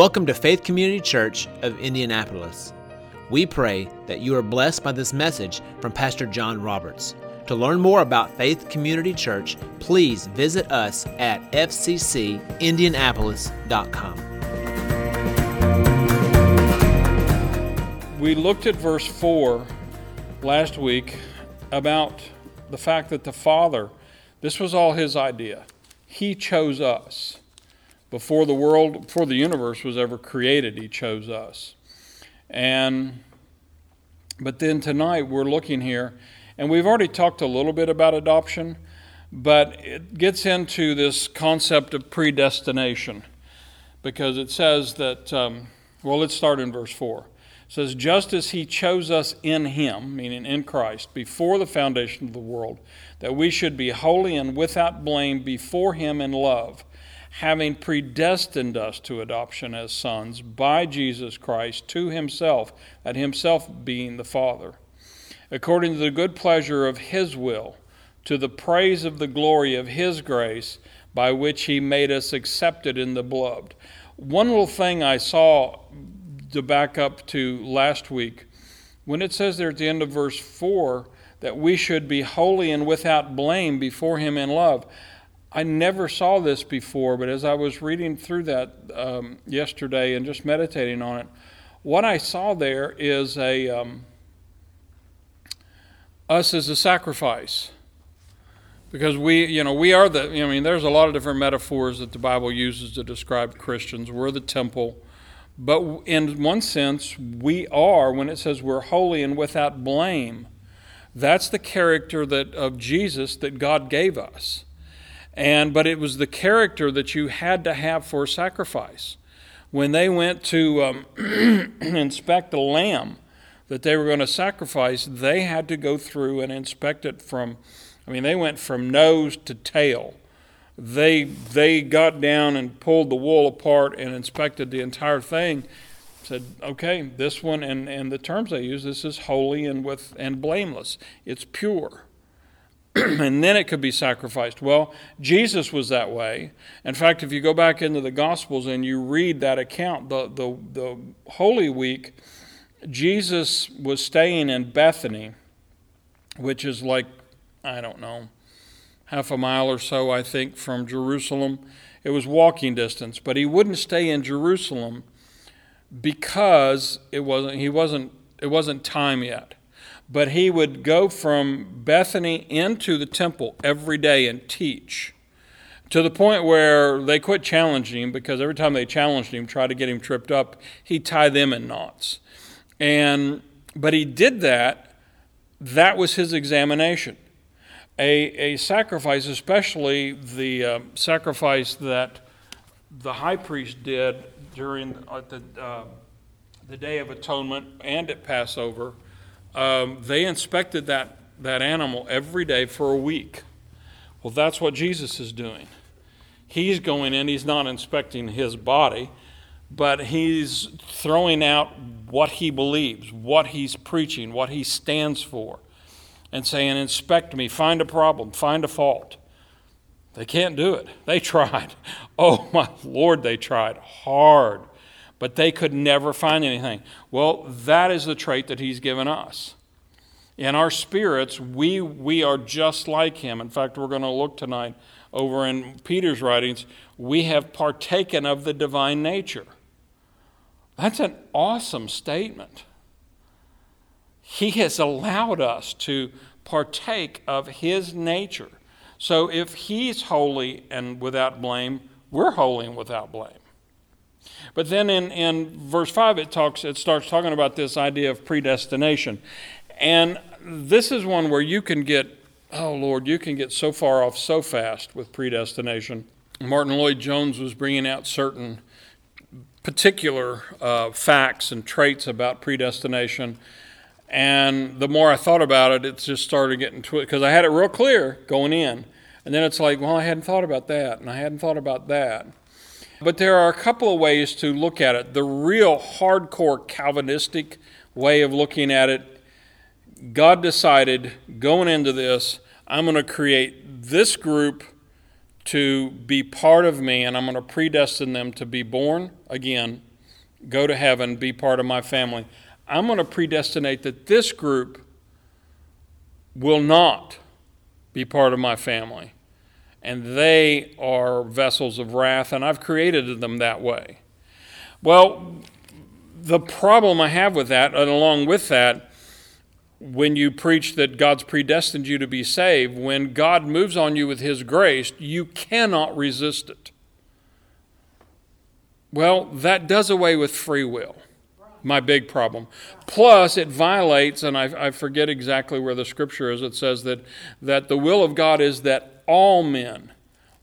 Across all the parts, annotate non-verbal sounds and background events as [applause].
Welcome to Faith Community Church of Indianapolis. We pray that you are blessed by this message from Pastor John Roberts. To learn more about Faith Community Church, please visit us at fccindianapolis.com. We looked at verse 4 last week about the fact that the Father, this was all His idea. He chose us. Before the world, before the universe was ever created, He chose us. And but then tonight we're looking here, and we've already talked a little bit about adoption, but it gets into this concept of predestination because it says that, um, well, let's start in verse 4. It says, Just as He chose us in Him, meaning in Christ, before the foundation of the world, that we should be holy and without blame before Him in love having predestined us to adoption as sons by Jesus Christ to himself, that himself being the Father, according to the good pleasure of his will, to the praise of the glory of his grace, by which he made us accepted in the beloved. One little thing I saw to back up to last week, when it says there at the end of verse 4 that we should be holy and without blame before him in love. I never saw this before, but as I was reading through that um, yesterday and just meditating on it, what I saw there is a um, us as a sacrifice, because we, you know, we are the. I mean, there's a lot of different metaphors that the Bible uses to describe Christians. We're the temple, but in one sense, we are when it says we're holy and without blame. That's the character that of Jesus that God gave us. And but it was the character that you had to have for sacrifice. When they went to um, [clears throat] inspect the lamb that they were going to sacrifice, they had to go through and inspect it from. I mean, they went from nose to tail. They they got down and pulled the wool apart and inspected the entire thing. Said, okay, this one and, and the terms they use, this is holy and with and blameless. It's pure. [clears throat] and then it could be sacrificed. Well, Jesus was that way. In fact, if you go back into the Gospels and you read that account, the, the, the Holy Week, Jesus was staying in Bethany, which is like, I don't know, half a mile or so, I think, from Jerusalem. It was walking distance, but he wouldn't stay in Jerusalem because it wasn't, he wasn't, it wasn't time yet but he would go from Bethany into the temple every day and teach to the point where they quit challenging him because every time they challenged him, tried to get him tripped up, he'd tie them in knots. And but he did that. That was his examination. A, a sacrifice, especially the uh, sacrifice that the high priest did during uh, the, uh, the Day of Atonement and at Passover um, they inspected that, that animal every day for a week. Well, that's what Jesus is doing. He's going in, he's not inspecting his body, but he's throwing out what he believes, what he's preaching, what he stands for, and saying, Inspect me, find a problem, find a fault. They can't do it. They [laughs] tried. Oh, my Lord, they tried hard but they could never find anything. Well, that is the trait that he's given us. In our spirits, we, we are just like him. In fact, we're going to look tonight over in Peter's writings. We have partaken of the divine nature. That's an awesome statement. He has allowed us to partake of his nature. So if he's holy and without blame, we're holy and without blame. But then in, in verse 5, it, talks, it starts talking about this idea of predestination. And this is one where you can get, oh Lord, you can get so far off so fast with predestination. Martyn Lloyd-Jones was bringing out certain particular uh, facts and traits about predestination. And the more I thought about it, it just started getting twisted because I had it real clear going in. And then it's like, well, I hadn't thought about that, and I hadn't thought about that. But there are a couple of ways to look at it. The real hardcore Calvinistic way of looking at it, God decided going into this, I'm going to create this group to be part of me, and I'm going to predestine them to be born again go to heaven, be part of my family. I'm going to predestinate that this group will not be part of my family. And they are vessels of wrath, and I've created them that way. Well, the problem I have with that, and along with that, when you preach that God's predestined you to be saved, when God moves on you with His grace, you cannot resist it. Well, that does away with free will. My big problem. Plus, it violates, and I, I forget exactly where the scripture is, it says that, that the will of God is that all men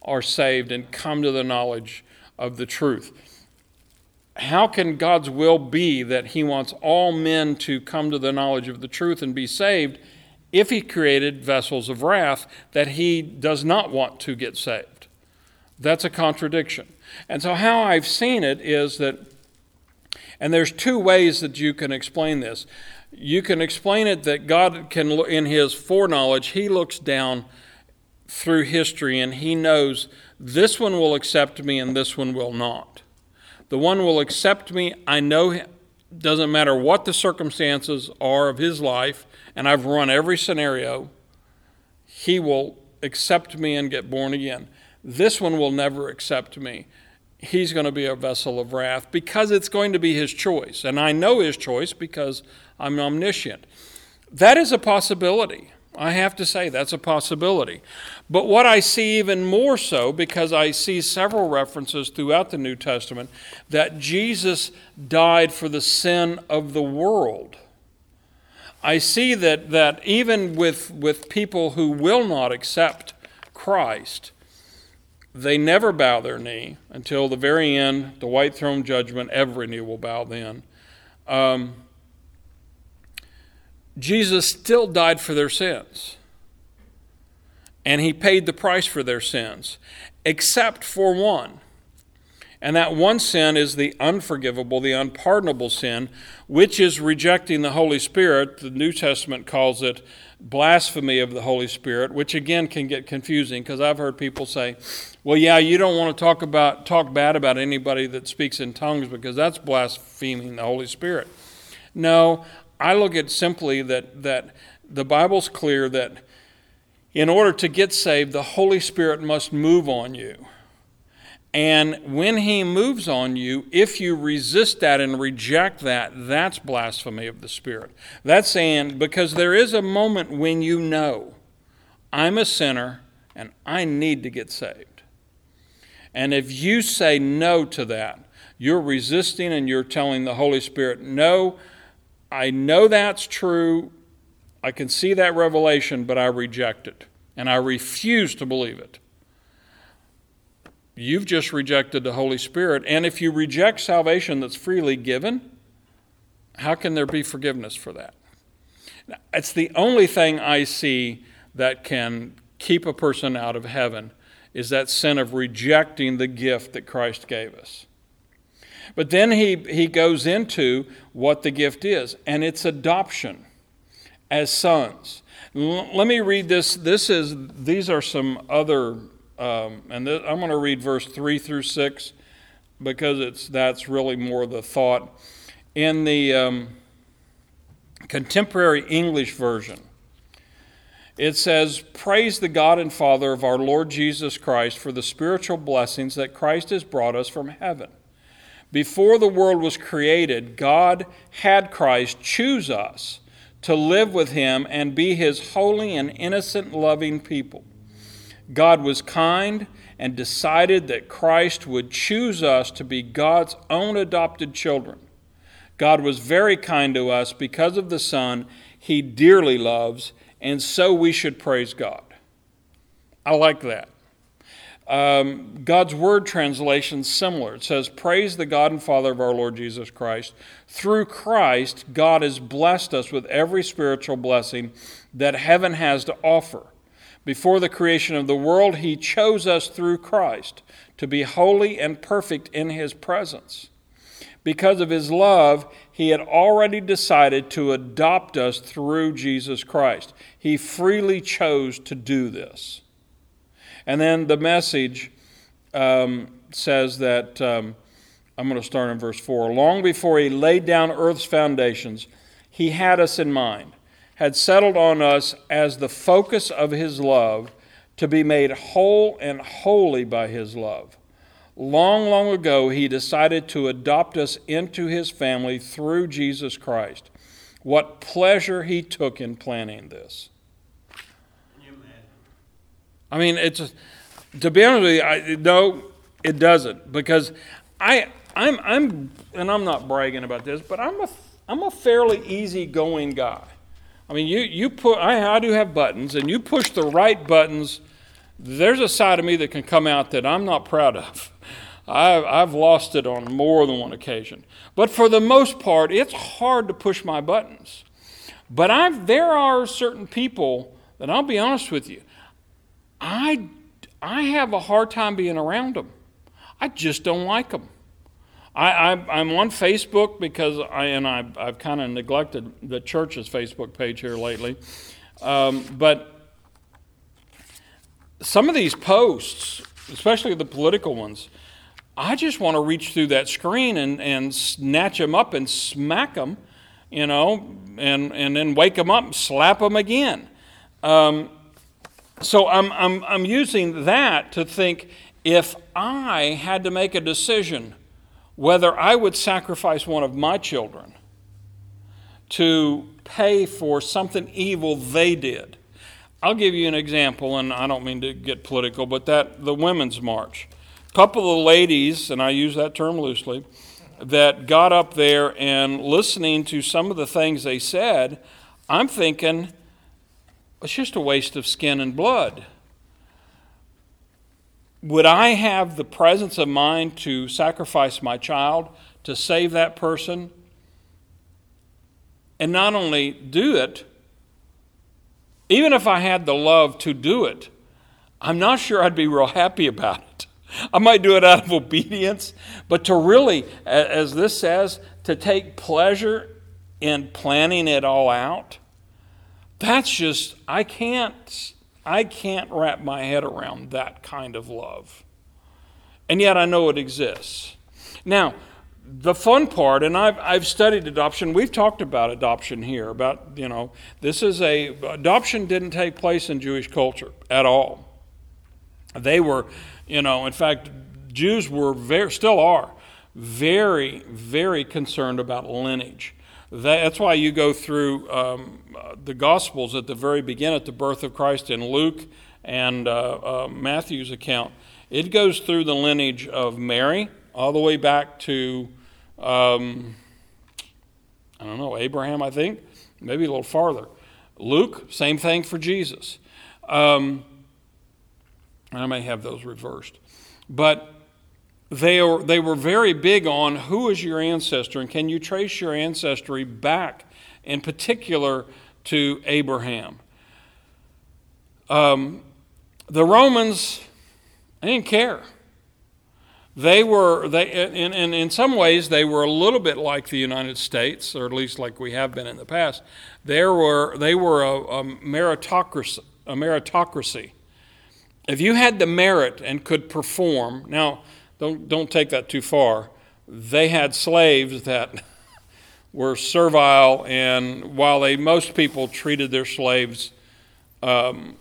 are saved and come to the knowledge of the truth how can God's will be that He wants all men to come to the knowledge of the truth and be saved if He created vessels of wrath that He does not want to get saved? That's a contradiction. And so, how I've seen it is that, and there's two ways that you can explain this. You can explain it that God can, in His foreknowledge, He looks down through history and He knows this one will accept me and this one will not. The one will accept me. I know doesn't matter what the circumstances are of his life, and I've run every scenario, he will accept me and get born again. This one will never accept me. He's going to be a vessel of wrath because it's going to be his choice. And I know his choice because I'm omniscient. That is a possibility. I have to say that's a possibility. But what I see even more so, because I see several references throughout the New Testament, that Jesus died for the sin of the world. I see that, that even with, with people who will not accept Christ, they never bow their knee until the very end, the white throne judgment, every knee will bow then. Um, Jesus still died for their sins. And he paid the price for their sins, except for one. And that one sin is the unforgivable, the unpardonable sin, which is rejecting the Holy Spirit. The New Testament calls it blasphemy of the Holy Spirit, which again can get confusing because I've heard people say, "Well, yeah, you don't want to talk about talk bad about anybody that speaks in tongues because that's blaspheming the Holy Spirit." No, I look at simply that, that the Bible's clear that in order to get saved, the Holy Spirit must move on you. And when He moves on you, if you resist that and reject that, that's blasphemy of the Spirit. That's saying, because there is a moment when you know, I'm a sinner and I need to get saved. And if you say no to that, you're resisting and you're telling the Holy Spirit, no, I know that's true. I can see that revelation, but I reject it. And I refuse to believe it. You've just rejected the Holy Spirit. And if you reject salvation that's freely given, how can there be forgiveness for that? It's the only thing I see that can keep a person out of heaven is that sin of rejecting the gift that Christ gave us. But then he, he goes into what the gift is, and it's adoption as sons. L- let me read this. This is these are some other, um, and th- I'm going to read verse three through six because it's that's really more the thought in the um, contemporary English version. It says, Praise the God and Father of our Lord Jesus Christ for the spiritual blessings that Christ has brought us from heaven before the world was created, God had Christ choose us to live with Him and be His holy and innocent, loving people. God was kind and decided that Christ would choose us to be God's own adopted children. God was very kind to us because of the Son He dearly loves, and so we should praise God. I like that. Um, God's Word translation similar. It says, Praise the God and Father of our Lord Jesus Christ. Through Christ, God has blessed us with every spiritual blessing that heaven has to offer. Before the creation of the world, He chose us through Christ to be holy and perfect in His presence. Because of His love, He had already decided to adopt us through Jesus Christ. He freely chose to do this. And then the message um, says that um, I'm going to start in verse 4. Long before he laid down earth's foundations, he had us in mind, had settled on us as the focus of his love to be made whole and holy by his love. Long, long ago, he decided to adopt us into his family through Jesus Christ. What pleasure he took in planning this. I mean, it's to be honest with you, I, no, it doesn't because I, I'm, I'm, and I'm not bragging about this, but I'm a, I'm a fairly easygoing guy. I mean, you, you put, I, I do have buttons, and you push the right buttons. There's a side of me that can come out that I'm not proud of. [laughs] I've, I've lost it on more than one occasion. But for the most part, it's hard to push my buttons. But I've, there are certain people that I'll be honest with you, I, I have a hard time being around them. I just don't like them. I, am on Facebook because I and I, have kind of neglected the church's Facebook page here lately, um, but some of these posts, especially the political ones, I just want to reach through that screen and, and snatch them up and smack them, you know, and, and then wake them up and slap them again. Um, so I'm, I'm, I'm using that to think if I had to make a decision whether I would sacrifice one of my children to pay for something evil they did. I'll give you an example, and I don't mean to get political, but that the Women's March. A couple of ladies, and I use that term loosely, that got up there and listening to some of the things they said, I'm thinking, it's just a waste of skin and blood. Would I have the presence of mind to sacrifice my child to save that person? And not only do it, even if I had the love to do it, I'm not sure I'd be real happy about it. I might do it out of obedience, but to really, as this says, to take pleasure in planning it all out, that's just, I can't, I can't wrap my head around that kind of love. And yet I know it exists. Now, the fun part, and I've, I've studied adoption, we've talked about adoption here, about, you know, this is a, adoption didn't take place in Jewish culture at all. They were, you know, in fact, Jews were very, still are, very, very concerned about lineage. That's why you go through um, the Gospels at the very beginning, at the birth of Christ in Luke and uh, uh, Matthew's account. It goes through the lineage of Mary all the way back to, um, I don't know, Abraham, I think, maybe a little farther. Luke, same thing for Jesus. Um, I may have those reversed. But they, are, they were very big on who is your ancestor and can you trace your ancestry back, in particular, to Abraham. Um, the Romans, they didn't care. They were, they, in, in, some ways, they were a little bit like the United States, or at least like we have been in the past. There were, they were a, a meritocracy, a meritocracy. If you had the merit and could perform, now, don't, don't take that too far. They had slaves that [laughs] were servile, and while they most people treated their slaves, um,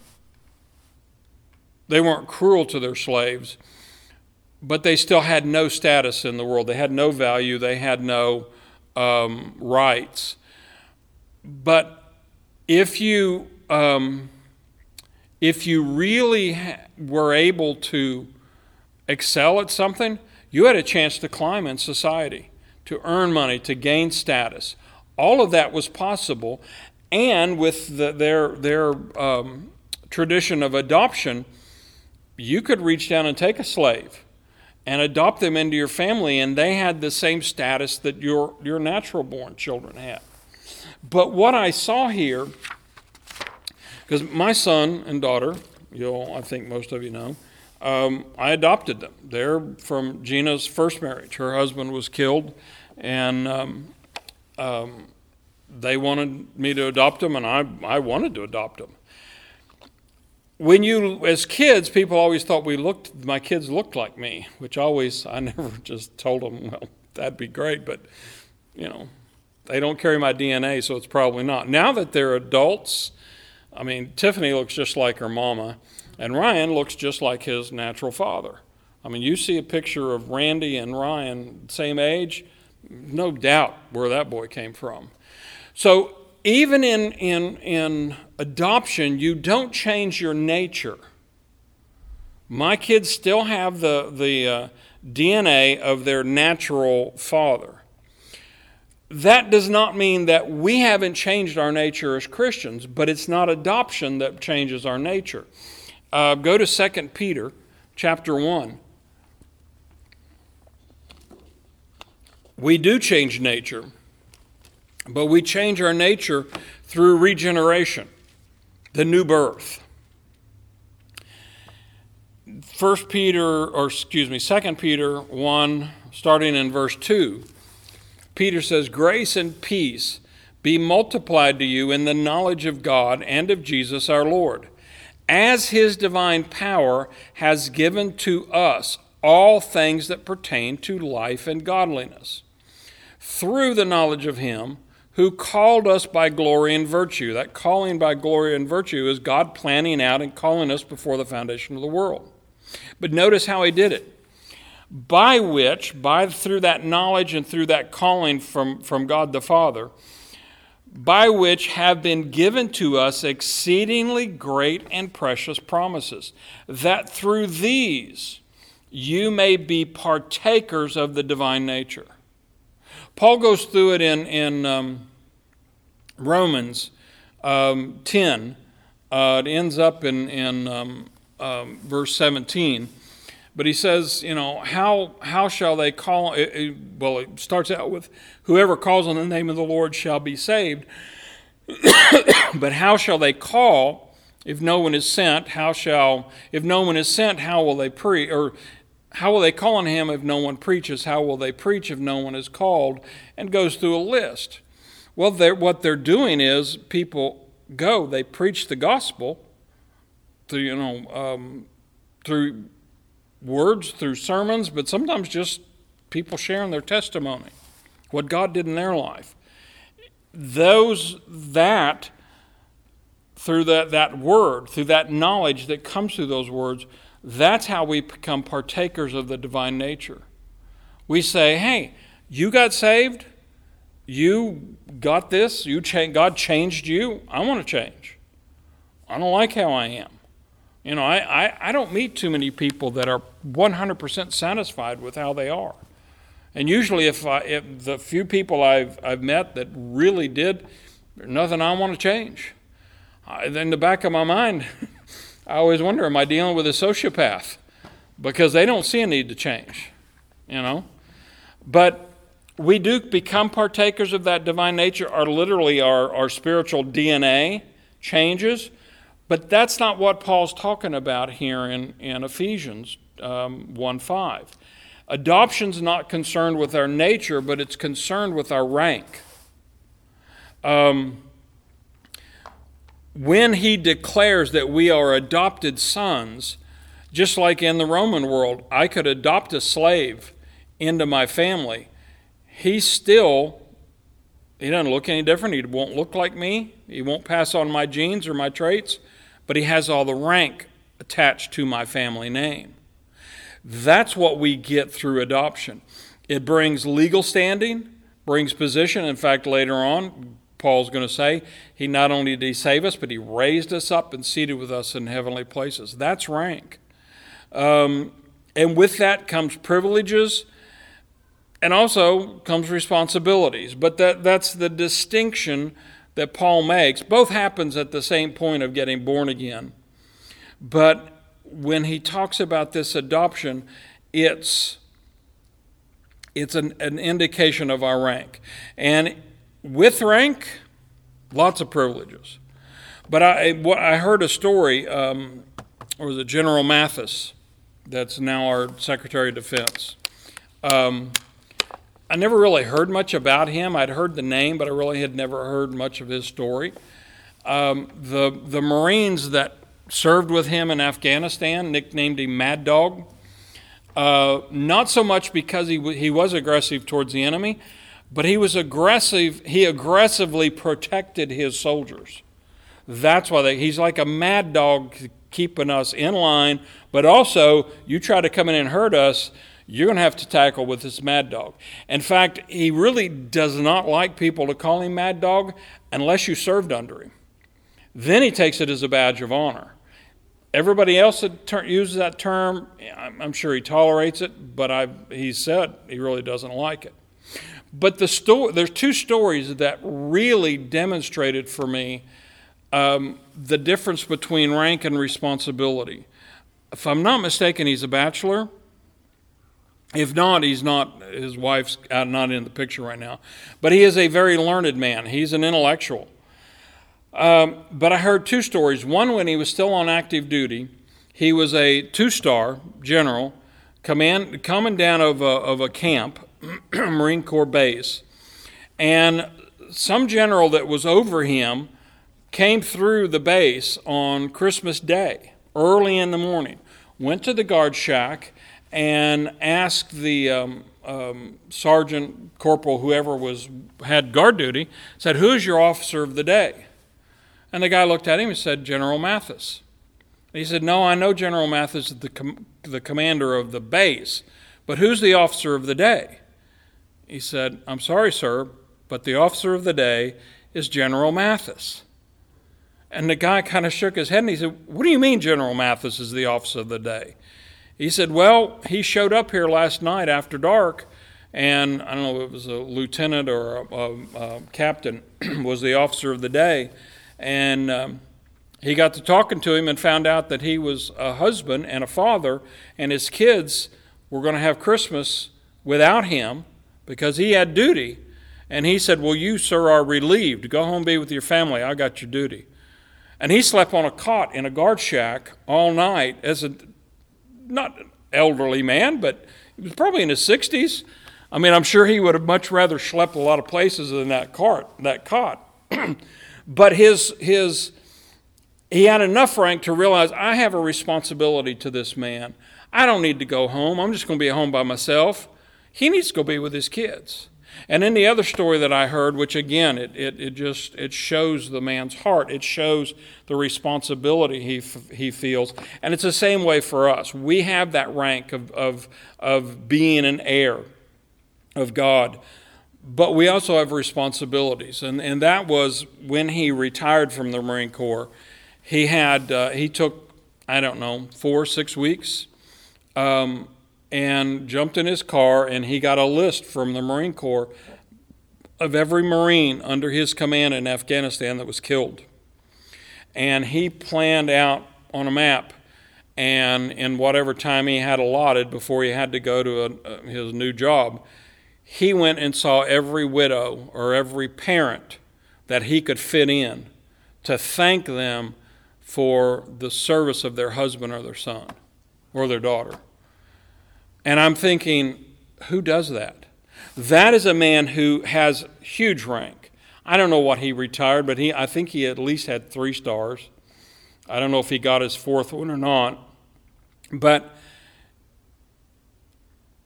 they weren't cruel to their slaves, but they still had no status in the world. They had no value. They had no um, rights. But if you um, if you really ha- were able to excel at something, you had a chance to climb in society, to earn money, to gain status. All of that was possible, and with the, their their um, tradition of adoption, you could reach down and take a slave and adopt them into your family, and they had the same status that your your natural born children had. But what I saw here, because my son and daughter, you'll I think most of you know, um, I adopted them. They're from Gina's first marriage. Her husband was killed, and um, um, they wanted me to adopt them, and I, I wanted to adopt them. when you, as kids, people always thought we looked, my kids looked like me, which always, I [laughs] never just told them, well, that'd be great, but, you know, they don't carry my DNA, so it's probably not. Now that they're adults, I mean, Tiffany looks just like her mama, and Ryan looks just like his natural father. I mean, you see a picture of Randy and Ryan, same age, no doubt where that boy came from. So even in, in, in adoption, you don't change your nature. My kids still have the, the uh, DNA of their natural father. That does not mean that we haven't changed our nature as Christians, but it's not adoption that changes our nature. Uh, go to 2 Peter chapter 1. We do change nature, but we change our nature through regeneration, the new birth. 1 Peter, or excuse me, 2 Peter 1, starting in verse 2, Peter says, Grace and peace be multiplied to you in the knowledge of God and of Jesus our Lord, as his divine power has given to us all things that pertain to life and godliness through the knowledge of Him who called us by glory and virtue. That calling by glory and virtue is God planning out and calling us before the foundation of the world. But notice how He did it. By which, by through that knowledge and through that calling from, from God the Father, by which have been given to us exceedingly great and precious promises, that through these you may be partakers of the divine nature Paul goes through it in, in um, Romans um, 10. Uh, it ends up in, in um, um verse 17. But he says, you know, how, how shall they call? It, it, well, it starts out with, whoever calls on the name of the Lord shall be saved. [coughs] but how shall they call if no one is sent? How shall, if no one is sent, how will they preach? Or how will they call on him if no one preaches? How will they preach if no one is called? And goes through a list. Well, they're, what they're doing is people go, they preach the gospel through, you know, um, through words, through sermons, but sometimes just people sharing their testimony, what God did in their life. Those that through that, that word, through that knowledge that comes through those words, that's how we become partakers of the divine nature. We say, hey, you got saved. You got this. You cha- God changed you. I want to change. I don't like how I am. You know, I, I, I don't meet too many people that are 100% satisfied with how they are. And usually, if, I, if the few people I've, I've met that really did, there's nothing I want to change. I, in the back of my mind, [laughs] I always wonder, am I dealing with a sociopath? Because they don't see a need to change, you know? But we do become partakers of that divine nature, our literally our, our spiritual DNA changes. But that's not what Paul's talking about here in, in Ephesians um, 1 5. Adoption's not concerned with our nature, but it's concerned with our rank. Um, when he declares that we are adopted sons, just like in the Roman world, I could adopt a slave into my family. He still, he doesn't look any different. He won't look like me. He won't pass on my genes or my traits, but he has all the rank attached to my family name. That's what we get through adoption. It brings legal standing, brings position. In fact, later on, Paul's going to say, He not only did He save us, but He raised us up and seated with us in heavenly places. That's rank. Um, and with that comes privileges and also comes responsibilities. But that, that's the distinction that Paul makes. Both happens at the same point of getting born again. But when he talks about this adoption, it's it's an, an indication of our rank. And with rank, lots of privileges. But I, what, I heard a story, um, or was it General Mattis, that's now our Secretary of Defense. Um, I never really heard much about him. I'd heard the name, but I really had never heard much of his story. Um, the, the Marines that served with him in Afghanistan, nicknamed him Mad Dog. Uh, not so much because he, w- he was aggressive towards the enemy, but he was aggressive. He aggressively protected his soldiers. That's why they, he's like a mad dog keeping us in line, but also you try to come in and hurt us, you're going to have to tackle with this mad dog. In fact, he really does not like people to call him mad dog unless you served under him. Then he takes it as a badge of honor. Everybody else that ter- uses that term, I'm, sure he tolerates it, but i he said he really doesn't like it. But the story, there's two stories that really demonstrated for me um, the difference between rank and responsibility. If I'm not mistaken, he's a bachelor. If not, he's not, his wife's not in the picture right now. But he is a very learned man, he's an intellectual. Um, but I heard two stories. One, when he was still on active duty, he was a two star general command, down of a, of a camp, [clears throat] Marine Corps base. And some general that was over him came through the base on Christmas Day, early in the morning, went to the guard shack and asked the um, um, sergeant, corporal, whoever was had guard duty, said, "Who's your officer of the day?" And the guy looked at him and said, General Mattis. he said, No, I know General Mattis is the, com- the commander of the base, but who's the officer of the day? He said, I'm sorry, sir, but the officer of the day is General Mattis. And the guy kind of shook his head and he said, What do you mean General Mattis is the officer of the day? He said, Well, he showed up here last night after dark, and I don't know if it was a lieutenant or a, a, a captain [clears throat] was the officer of the day. And um, he got to talking to him and found out that he was a husband and a father, and his kids were going to have Christmas without him because he had duty. And he said, Well, you, sir, are relieved. Go home, be with your family. I got your duty. And he slept on a cot in a guard shack all night as a not an elderly man, but he was probably in his 60s. I mean, I'm sure he would have much rather slept a lot of places than that cart, that cot. [clears throat] but his his he had enough rank to realize I have a responsibility to this man. I don't need to go home. I'm just going to be at home by myself. He needs to go be with his kids. And in the other story that I heard, which again, it, it, it just it shows the man's heart. It shows the responsibility he, he feels. And it's the same way for us. We have that rank of, of, of being an heir of God. But we also have responsibilities. And, and that was when he retired from the Marine Corps. He had, uh, he took, I don't know, four, six weeks. Um, and jumped in his car and he got a list from the Marine Corps of every Marine under his command in Afghanistan that was killed. And he planned out on a map and in whatever time he had allotted before he had to go to a, his new job, he went and saw every widow or every parent that he could fit in to thank them for the service of their husband or their son or their daughter. And I'm thinking, who does that? That is a man who has huge rank. I don't know what he retired, but he I think he at least had three stars. I don't know if he got his fourth one or not. But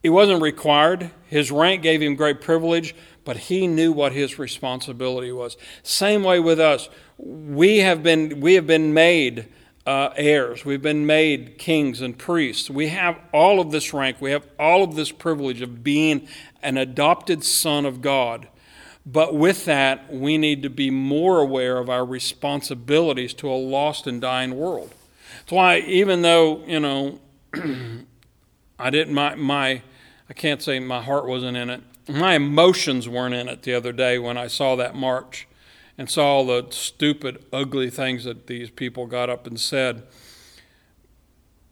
it wasn't required. His rank gave him great privilege, but he knew what his responsibility was. Same way with us. We have been, we have been made uh, heirs. We've been made kings and priests. We have all of this rank. We have all of this privilege of being an adopted son of God. But with that, we need to be more aware of our responsibilities to a lost and dying world. That's why, even though, you know, [clears throat] I didn't, my, my, I can't say my heart wasn't in it. My emotions weren't in it the other day when I saw that march and saw all the stupid, ugly things that these people got up and said.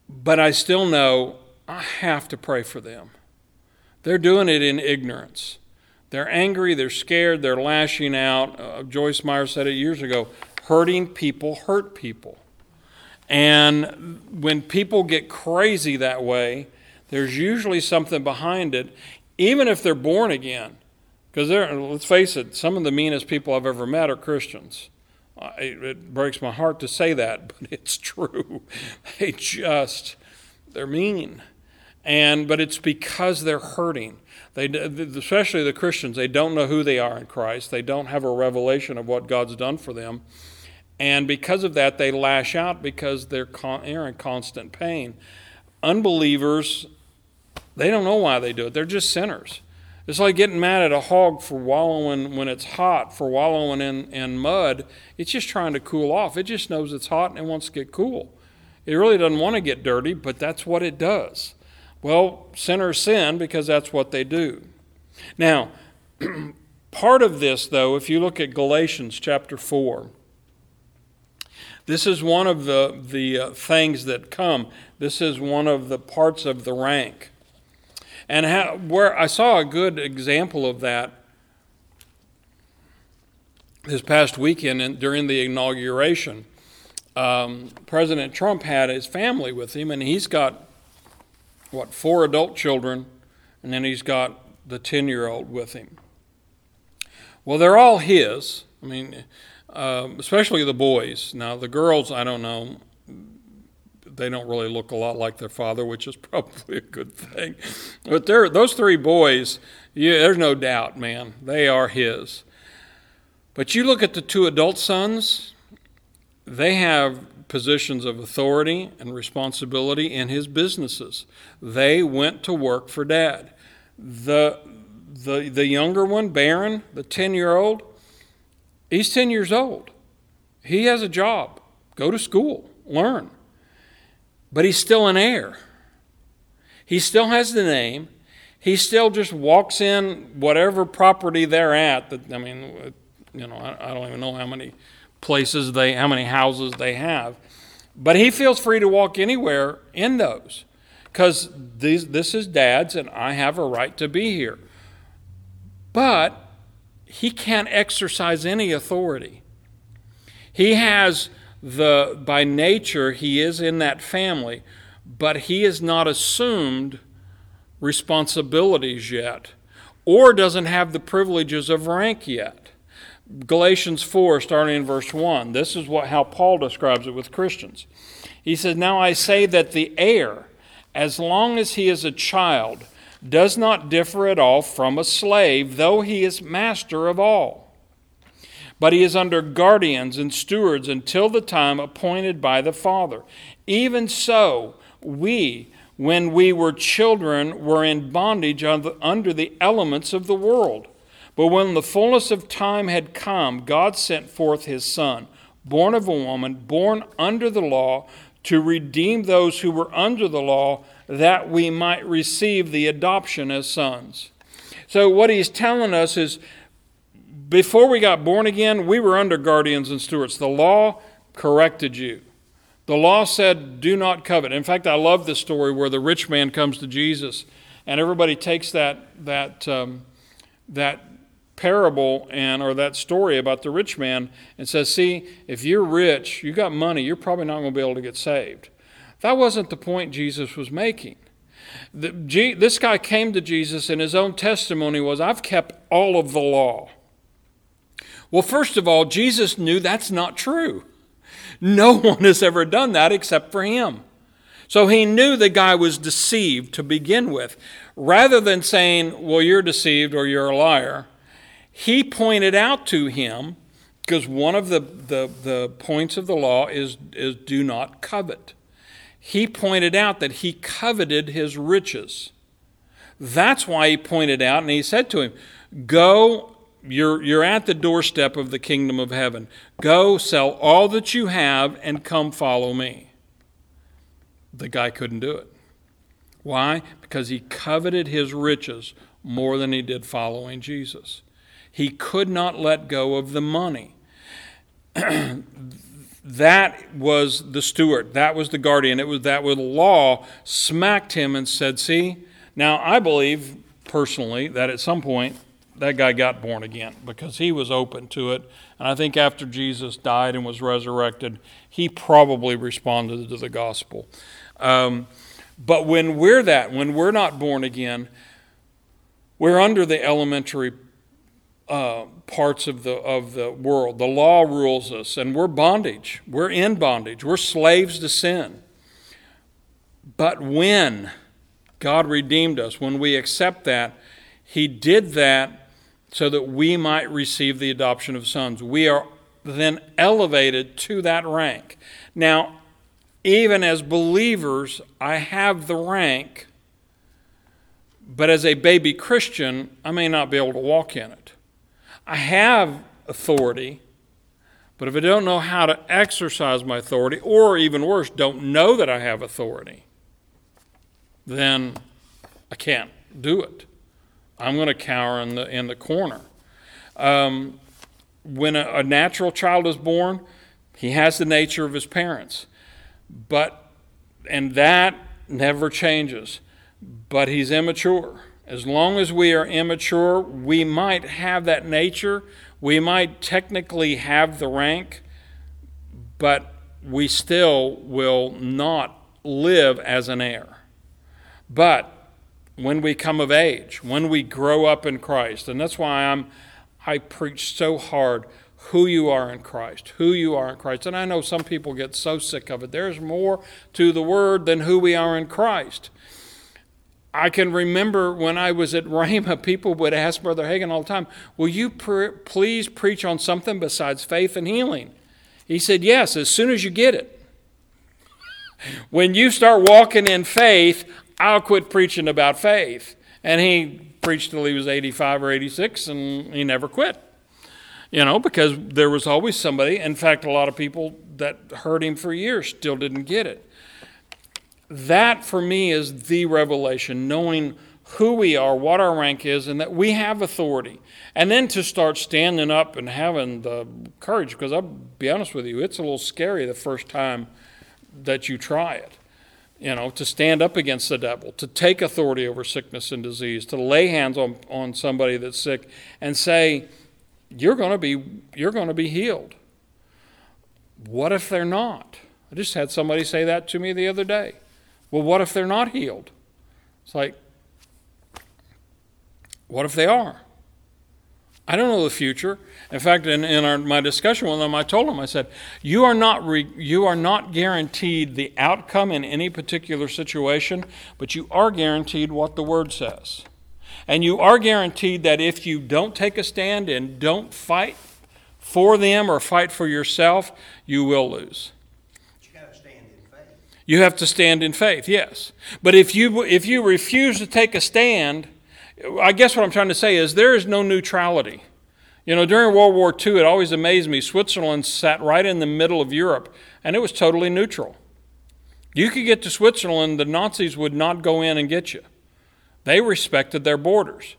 But I still know I have to pray for them. They're doing it in ignorance. They're angry, they're scared, they're lashing out. Uh, Joyce Meyer said it years ago hurting people hurt people. And when people get crazy that way, there's usually something behind it, even if they're born again. Because let's face it, some of the meanest people I've ever met are Christians. it, it breaks my heart to say that, [laughs] but it's true. They just, they're mean. And, but it's because they're hurting. They, especially the Christians, they don't know who they are in Christ. They don't have a revelation of what God's done for them. And because of that, they lash out because they're, con- they're in constant pain. Unbelievers, they don't know why they do it. They're just sinners. It's like getting mad at a hog for wallowing when it's hot, for wallowing in, in mud. It's just trying to cool off. It just knows it's hot and it wants to get cool. It really doesn't want to get dirty, but that's what it does. Well, sinners sin because that's what they do. Now, [clears throat] part of this, though, if you look at Galatians chapter 4, this is one of the, the uh, things that come. This is one of the parts of the rank. And how, where I saw a good example of that this past weekend during the inauguration. Um, President Trump had his family with him, and he's got what four adult children, and then he's got the ten-year-old with him. Well, they're all his. I mean, uh, especially the boys. Now, the girls, I don't know they don't really look a lot like their father, which is [laughs] probably a good thing. But those three boys, yeah, there's no doubt, man, they are his. But you look at the two adult sons, they have positions of authority and responsibility in his businesses. They went to work for dad. The, the, the younger one, Barron, the 10 year old, he's 10 years old. He has a job. Go to school, learn but he's still an heir. He still has the name. He still just walks in whatever property they're at. That I mean, you know, I, I don't even know how many places they, how many houses they have, but he feels free to walk anywhere in those because this is dad's and I have a right to be here. But he can't exercise any authority. He has the by nature he is in that family, but he has not assumed responsibilities yet, or doesn't have the privileges of rank yet. Galatians 4, starting in verse 1, this is what, how Paul describes it with Christians. He says, Now I say that the heir, as long as he is a child, does not differ at all from a slave, though he is master of all but he is under guardians and stewards until the time appointed by the Father. Even so, we, when we were children, were in bondage under the elements of the world. But when the fullness of time had come, God sent forth his Son, born of a woman, born under the law, to redeem those who were under the law, that we might receive the adoption as sons. So, what he's telling us is before we got born again, we were under guardians and stewards. The law corrected you. The law said, do not covet. In fact, I love the story where the rich man comes to Jesus, and everybody takes that, that, um, that parable and or that story about the rich man and says, see, if you're rich, you got money, you're probably not going to be able to get saved. That wasn't the point Jesus was making. The, G, this guy came to Jesus, and his own testimony was, I've kept all of the law. Well, first of all, Jesus knew that's not true. No [laughs] one has ever done that except for him. So he knew the guy was deceived to begin with. Rather than saying, Well, you're deceived or you're a liar, he pointed out to him, because one of the, the, the points of the law is, is do not covet. He pointed out that he coveted his riches. That's why he pointed out, and he said to him, Go you're, you're at the doorstep of the kingdom of heaven. Go sell all that you have and come follow me. The guy couldn't do it. Why? Because he coveted his riches more than he did following Jesus. He could not let go of the money. [clears throat] that was the steward. That was the guardian. It was that was the law smacked him and said, "See, now I believe personally that at some point that guy got born again because he was open to it. And I think after Jesus died and was resurrected, he probably responded to the gospel. Um, but when we're that, when we're not born again, we're under the elementary uh, parts of the, of the world. The law rules us, and we're bondage. We're in bondage. We're slaves to sin. But when God redeemed us, when we accept that, He did that so that we might receive the adoption of sons. We are then elevated to that rank. Now, even as believers, I have the rank, but as a baby Christian, I may not be able to walk in it. I have authority, but if I don't know how to exercise my authority, or even worse, don't know that I have authority, then I can't do it. I'm going to cower in the, in the corner. Um, when a, a natural child is born, he has the nature of his parents. But, and that never changes. But he's immature. As long as we are immature, we might have that nature. We might technically have the rank, but we still will not live as an heir. But when we come of age, when we grow up in Christ, and that's why I'm I preach so hard who you are in Christ, who you are in Christ. And I know some people get so sick of it. There's more to the word than who we are in Christ. I can remember when I was at [laughs] Rhema, people would ask Brother Hagin all the time, Will you please preach on something besides faith and healing? He said, Yes, as soon as you get it. [laughs] when you start walking in faith, I'll quit preaching about faith. And he preached till he was 85 or 86, and he never quit. You know, because there was always somebody. In fact, a lot of people that heard him for years still didn't get it. That, for me, is the revelation, knowing who we are, what our rank is, and that we have authority. And then to start standing up and having the courage, because I'll be honest with you, it's a little scary the first time that you try it you know, to stand up against the devil, to take authority over sickness and disease, to lay hands on, on somebody that's sick and say, You're gonna be you're gonna be healed. What if they're not? I just had somebody say that to me the other day. Well, what if they're not healed? It's like, what if they are? I don't know the future. In fact, in, in our, my discussion with them, I told them, I said, you are, not re, you are not guaranteed the outcome in any particular situation, but you are guaranteed what the Word says. And you are guaranteed that if you don't take a stand and don't fight for them or fight for yourself, you will lose. You gotta stand in faith. you have to stand in faith, yes. But if you, if you refuse to take a stand, I guess what I'm trying to say is there is no neutrality. You know, during World War II, it always amazed me. Switzerland sat right in the middle of Europe, and it was totally neutral. You could get to Switzerland, the Nazis would not go in and get you. They respected their borders.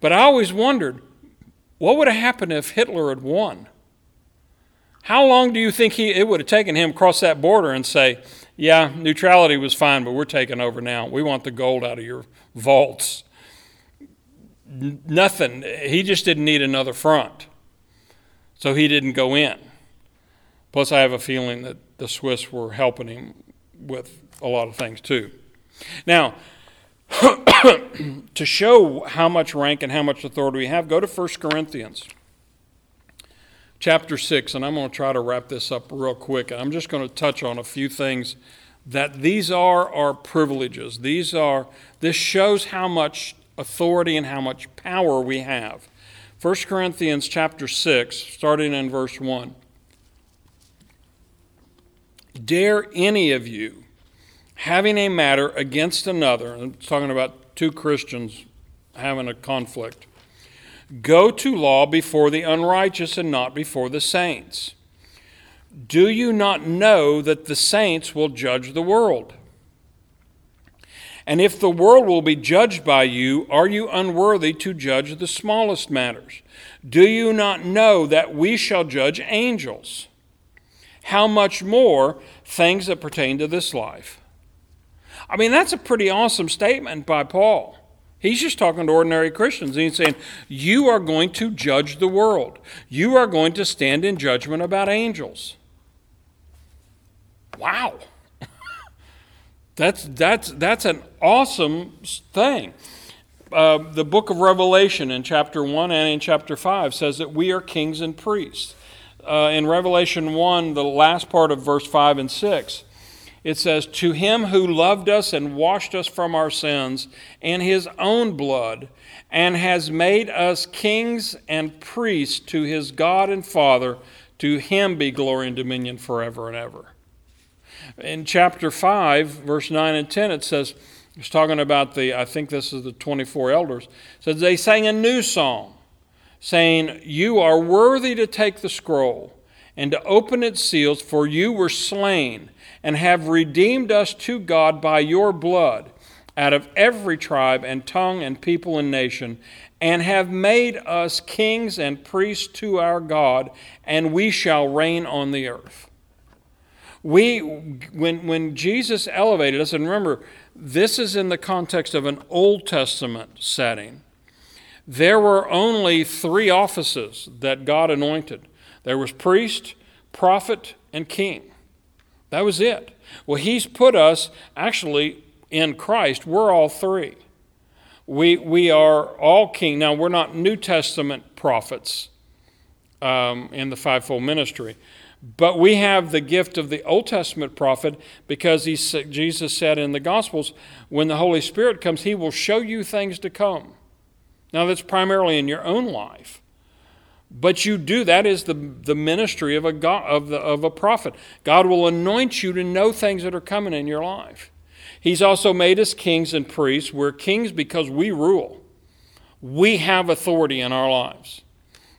But I always wondered what would have happened if Hitler had won? How long do you think he, it would have taken him across that border and say, Yeah, neutrality was fine, but we're taking over now. We want the gold out of your vaults nothing. He just didn't need another front. So he didn't go in. Plus, I have a feeling that the Swiss were helping him with a lot of things too. Now, [coughs] to show how much rank and how much authority we have, go to 1 Corinthians chapter 6, and I'm going to try to wrap this up real quick. I'm just going to touch on a few things that these are our privileges. These are this shows how much authority and how much power we have. 1 Corinthians chapter 6, starting in verse 1. Dare any of you, having a matter against another, I'm talking about two Christians having a conflict, go to law before the unrighteous and not before the saints? Do you not know that the saints will judge the world? And if the world will be judged by you, are you unworthy to judge the smallest matters? Do you not know that we shall judge angels? How much more things that pertain to this life? I mean, that's a pretty awesome statement by Paul. He's just talking to ordinary Christians. He's saying, You are going to judge the world. You are going to stand in judgment about angels. Wow. That's, that's, that's an awesome thing. uh, the book of Revelation in chapter 1 and in chapter 5 says that we are kings and priests. Uh, in Revelation 1, the last part of verse 5 and 6, it says, To him who loved us and washed us from our sins in his own blood, and has made us kings and priests to his God and Father, to him be glory and dominion forever and ever. In chapter 5, verse 9 and 10, it says, it's talking about the, I think this is the 24 elders, says they sang a new song, saying, You are worthy to take the scroll and to open its seals, for you were slain and have redeemed us to God by your blood out of every tribe and tongue and people and nation, and have made us kings and priests to our God, and we shall reign on the earth. We, when, when Jesus elevated us, and remember, this is in the context of an Old Testament setting. There were only three offices that God anointed there was priest, prophet, and king. That was it. Well, He's put us actually in Christ, we're all three. We, we are all king. Now, we're not New Testament prophets um, in the fivefold ministry, but we have the gift of the Old Testament prophet because he, Jesus said in the Gospels, when the Holy Spirit comes, he will show you things to come. Now, that's primarily in your own life. But you do, that is the, the ministry of a, God, of, the, of a prophet. God will anoint you to know things that are coming in your life. He's also made us kings and priests. We're kings because we rule, we have authority in our lives.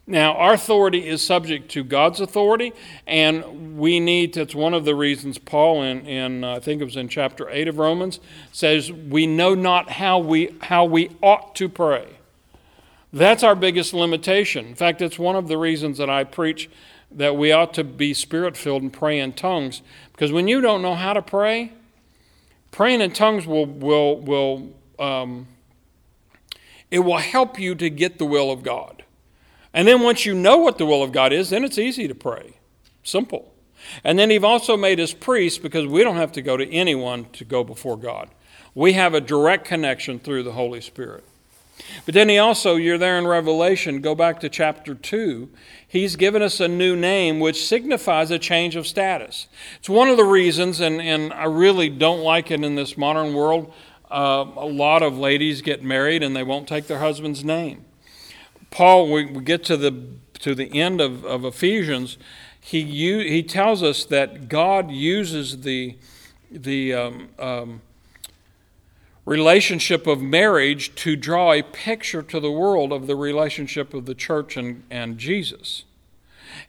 Now, our authority is subject to God's authority, and we need to, it's one of the reasons Paul, in, in uh, I think it was in chapter 8 of Romans, says, We know not how we, how we ought to pray. That's our biggest limitation. In fact, it's one of the reasons that I preach that we ought to be spirit filled and pray in tongues. Because when you don't know how to pray, praying in tongues will, will, will um, it will help you to get the will of God. And then once you know what the will of God is, then it's easy to pray. Simple. And then He's also made us priests because we don't have to go to anyone to go before God. We have a direct connection through the Holy Spirit. But then he also, you're there in Revelation, go back to chapter 2. He's given us a new name which signifies a change of status. It's one of the reasons, and, and I really don't like it in this modern world. Uh, a lot of ladies get married and they won't take their husband's name. Paul, we, we get to the, to the end of, of Ephesians, he, he tells us that God uses the, the um, um, relationship of marriage to draw a picture to the world of the relationship of the church and, and Jesus.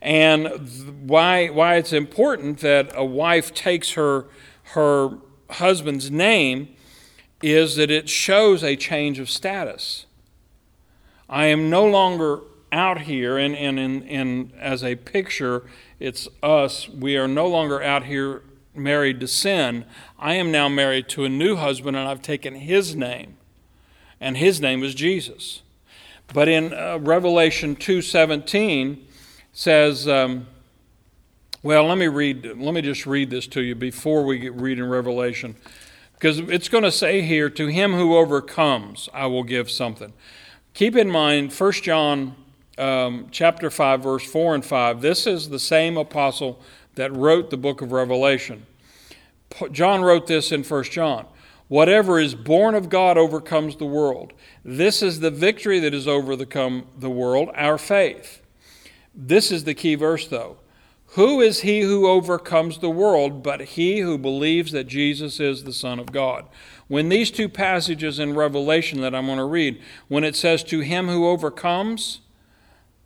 And why, why it's important that a wife takes her, her husband's name is that it shows a change of status. I am no longer out here, and, and, and, and as a picture, it's us. We are no longer out here married to sin. I am now married to a new husband, and I've taken his name, and his name is Jesus. But in uh, Revelation 2:17 says, um, well, let me read. Let me just read this to you before we get read in Revelation, because it's going to say here, "To him who overcomes, I will give something." Keep in mind, 1 John um, chapter 5, verse 4 and 5, this is the same apostle that wrote the book of Revelation. John wrote this in 1 John. Whatever is born of God overcomes the world. This is the victory that has overcome the world, our faith. This is the key verse, though. Who is he who overcomes the world but he who believes that Jesus is the Son of God? When these two passages in Revelation that I'm going to read, when it says, To him who overcomes,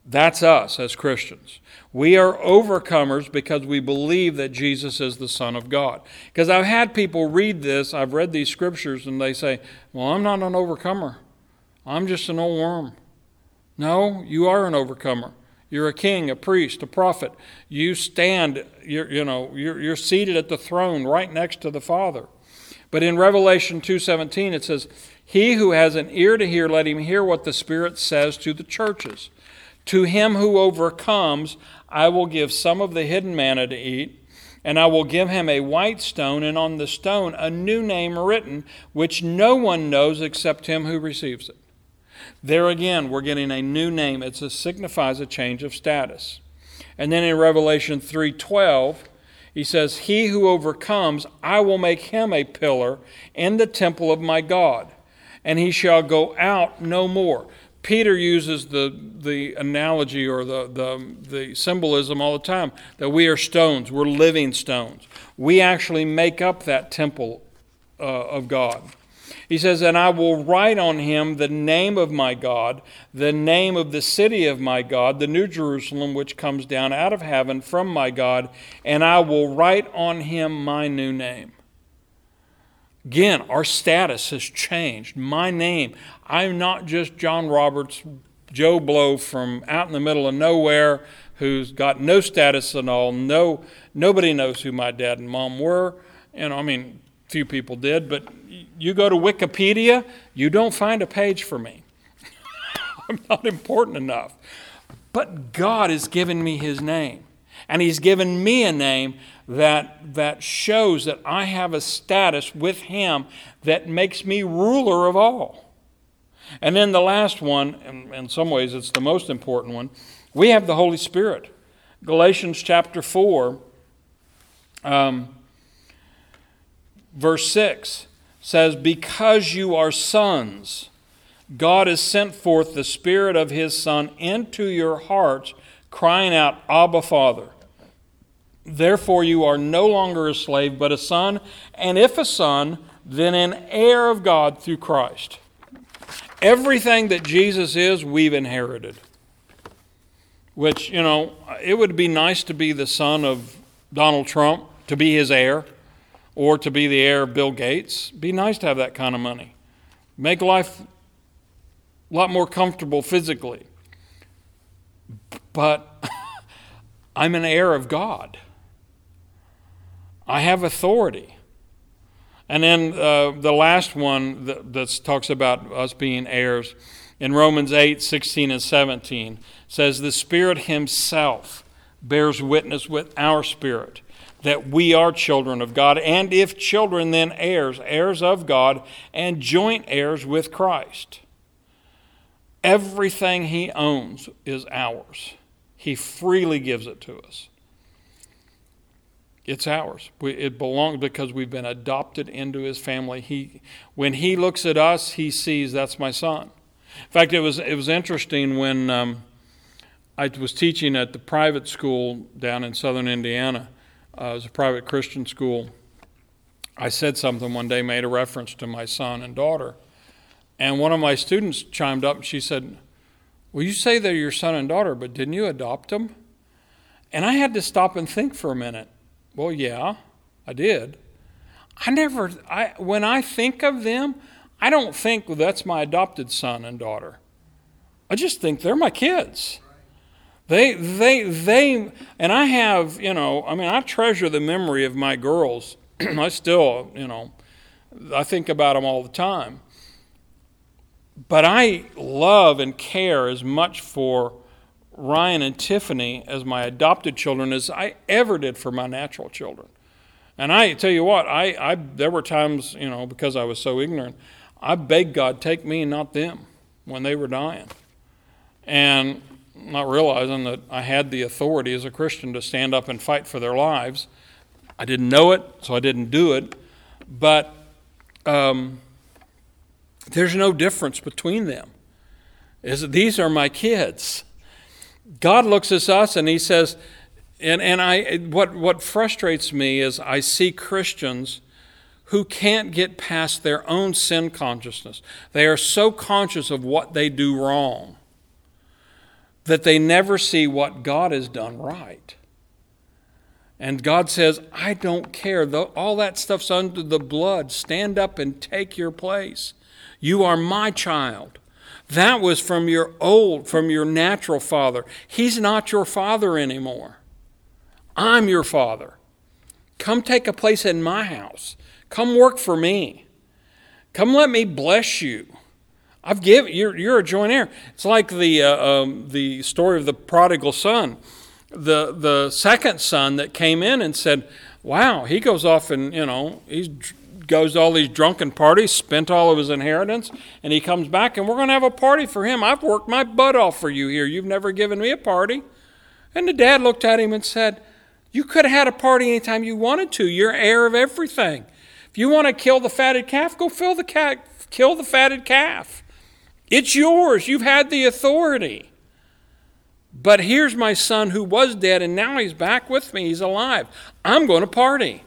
that's us as Christians. We are overcomers because we believe that Jesus is the Son of God. Because I've had people read this, I've read these scriptures, and they say, Well, I'm not an overcomer. I'm just an old worm. No, you are an overcomer. You're a king, a priest, a prophet. You stand, you're, you know, you're, you're seated at the throne right next to the Father. But in Revelation 2:17 it says, "He who has an ear to hear, let him hear what the Spirit says to the churches. To him who overcomes, I will give some of the hidden manna to eat, and I will give him a white stone, and on the stone a new name written, which no one knows except him who receives it." There again, we're getting a new name. It signifies a change of status. And then in Revelation 3:12, he says, "He who overcomes, I will make him a pillar in the temple of my God, and he shall go out no more." Peter uses the, the analogy or the, the, the symbolism all the time that we are stones, we're living stones. We actually make up that temple uh, of God. He says, And I will write on him the name of my God, the name of the city of my God, the New Jerusalem, which comes down out of heaven from my God, and I will write on him my new name. Again, our status has changed. My name, I'm not just John Roberts, Joe Blow from out in the middle of nowhere who's got no status at all. No, nobody knows who my dad and mom were. Know, I mean, few people did, but you go to Wikipedia, you don't find a page for me. [laughs] I'm not important enough. But God has given me his name. And he's given me a name that, that shows that I have a status with him that makes me ruler of all. And then the last one, and in some ways it's the most important one, we have the Holy Spirit. Galatians chapter 4, um, verse 6 says, Because you are sons, God has sent forth the Spirit of His Son into your hearts, crying out, Abba, Father. Therefore, you are no longer a slave, but a son, and if a son, then an heir of God through Christ. Everything that Jesus is, we've inherited. Which, you know, it would be nice to be the son of Donald Trump, to be his heir, or to be the heir of Bill Gates. Be nice to have that kind of money. Make life a lot more comfortable physically. But [laughs] I'm an heir of God. I have authority. And then uh, the last one that, that talks about us being heirs in Romans 8 16 and 17 says, The Spirit Himself bears witness with our spirit that we are children of God, and if children, then heirs, heirs of God, and joint heirs with Christ. Everything He owns is ours, He freely gives it to us. It's ours. We, it belongs because we've been adopted into his family. He, when he looks at us, he sees that's my son. In fact, it was, it was interesting when um, I was teaching at the private school down in southern Indiana. Uh, it was a private Christian school. I said something one day, made a reference to my son and daughter. And one of my students chimed up and she said, Well, you say they're your son and daughter, but didn't you adopt them? And I had to stop and think for a minute. Well, yeah, I did. I never, I, when I think of them, I don't think well, that's my adopted son and daughter. I just think they're my kids. They, they, they, and I have, you know, I mean, I treasure the memory of my girls. [clears throat] I still, you know, I think about them all the time. But I love and care as much for Ryan and Tiffany as my adopted children as I ever did for my natural children. And I tell you what, I, I there were times, you know, because I was so ignorant, I begged God, take me and not them when they were dying. And not realizing that I had the authority as a Christian to stand up and fight for their lives. I didn't know it, so I didn't do it. But um, there's no difference between them. Is these are my kids. God looks at us and He says, and, and I, what, what frustrates me is I see Christians who can't get past their own sin consciousness. They are so conscious of what they do wrong that they never see what God has done right. And God says, I don't care. All that stuff's under the blood. Stand up and take your place. You are my child. That was from your old, from your natural father. He's not your father anymore. I'm your father. Come take a place in my house. Come work for me. Come let me bless you. I've given you're you're a joint heir. It's like the uh, um, the story of the prodigal son. The the second son that came in and said, "Wow, he goes off and you know he goes to all these drunken parties, spent all of his inheritance, and he comes back and we're going to have a party for him. I've worked my butt off for you here. You've never given me a party. And the dad looked at him and said, You could have had a party anytime you wanted to. You're heir of everything. If you want to kill the fatted calf, go fill the cat, kill the fatted calf. It's yours. You've had the authority. But here's my son who was dead and now he's back with me. He's alive. I'm going to party.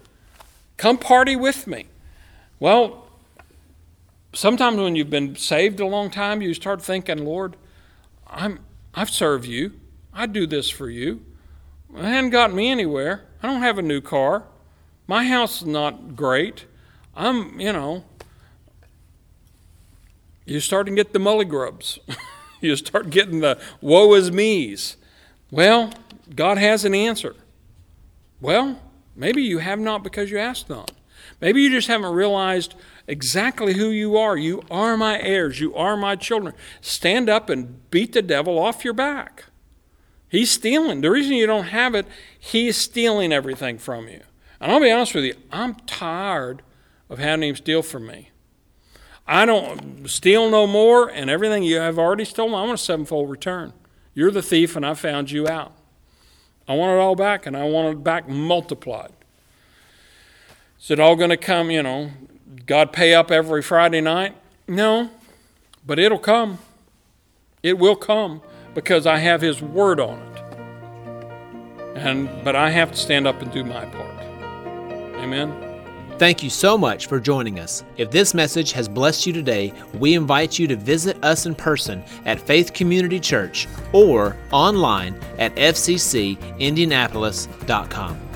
Come party with me. Well, sometimes when you've been saved a long time, you start thinking, Lord, I'm, I've served you. I do this for you. It hadn't gotten me anywhere. I don't have a new car. My house is not great. I'm, you know, you start to get the mully grubs. [laughs] you start getting the woe is me's. Well, God has an answer. Well, maybe you have not because you asked not. Maybe you just haven't realized exactly who you are. You are my heirs. You are my children. Stand up and beat the devil off your back. He's stealing. The reason you don't have it, he's stealing everything from you. And I'll be honest with you, I'm tired of having him steal from me. I don't steal no more, and everything you have already stolen, I want a sevenfold return. You're the thief, and I found you out. I want it all back, and I want it back multiplied. Is it all going to come, you know, God pay up every Friday night? No, but it'll come. It will come because I have His Word on it. And, but I have to stand up and do my part. Amen. Thank you so much for joining us. If this message has blessed you today, we invite you to visit us in person at Faith Community Church or online at fccindianapolis.com.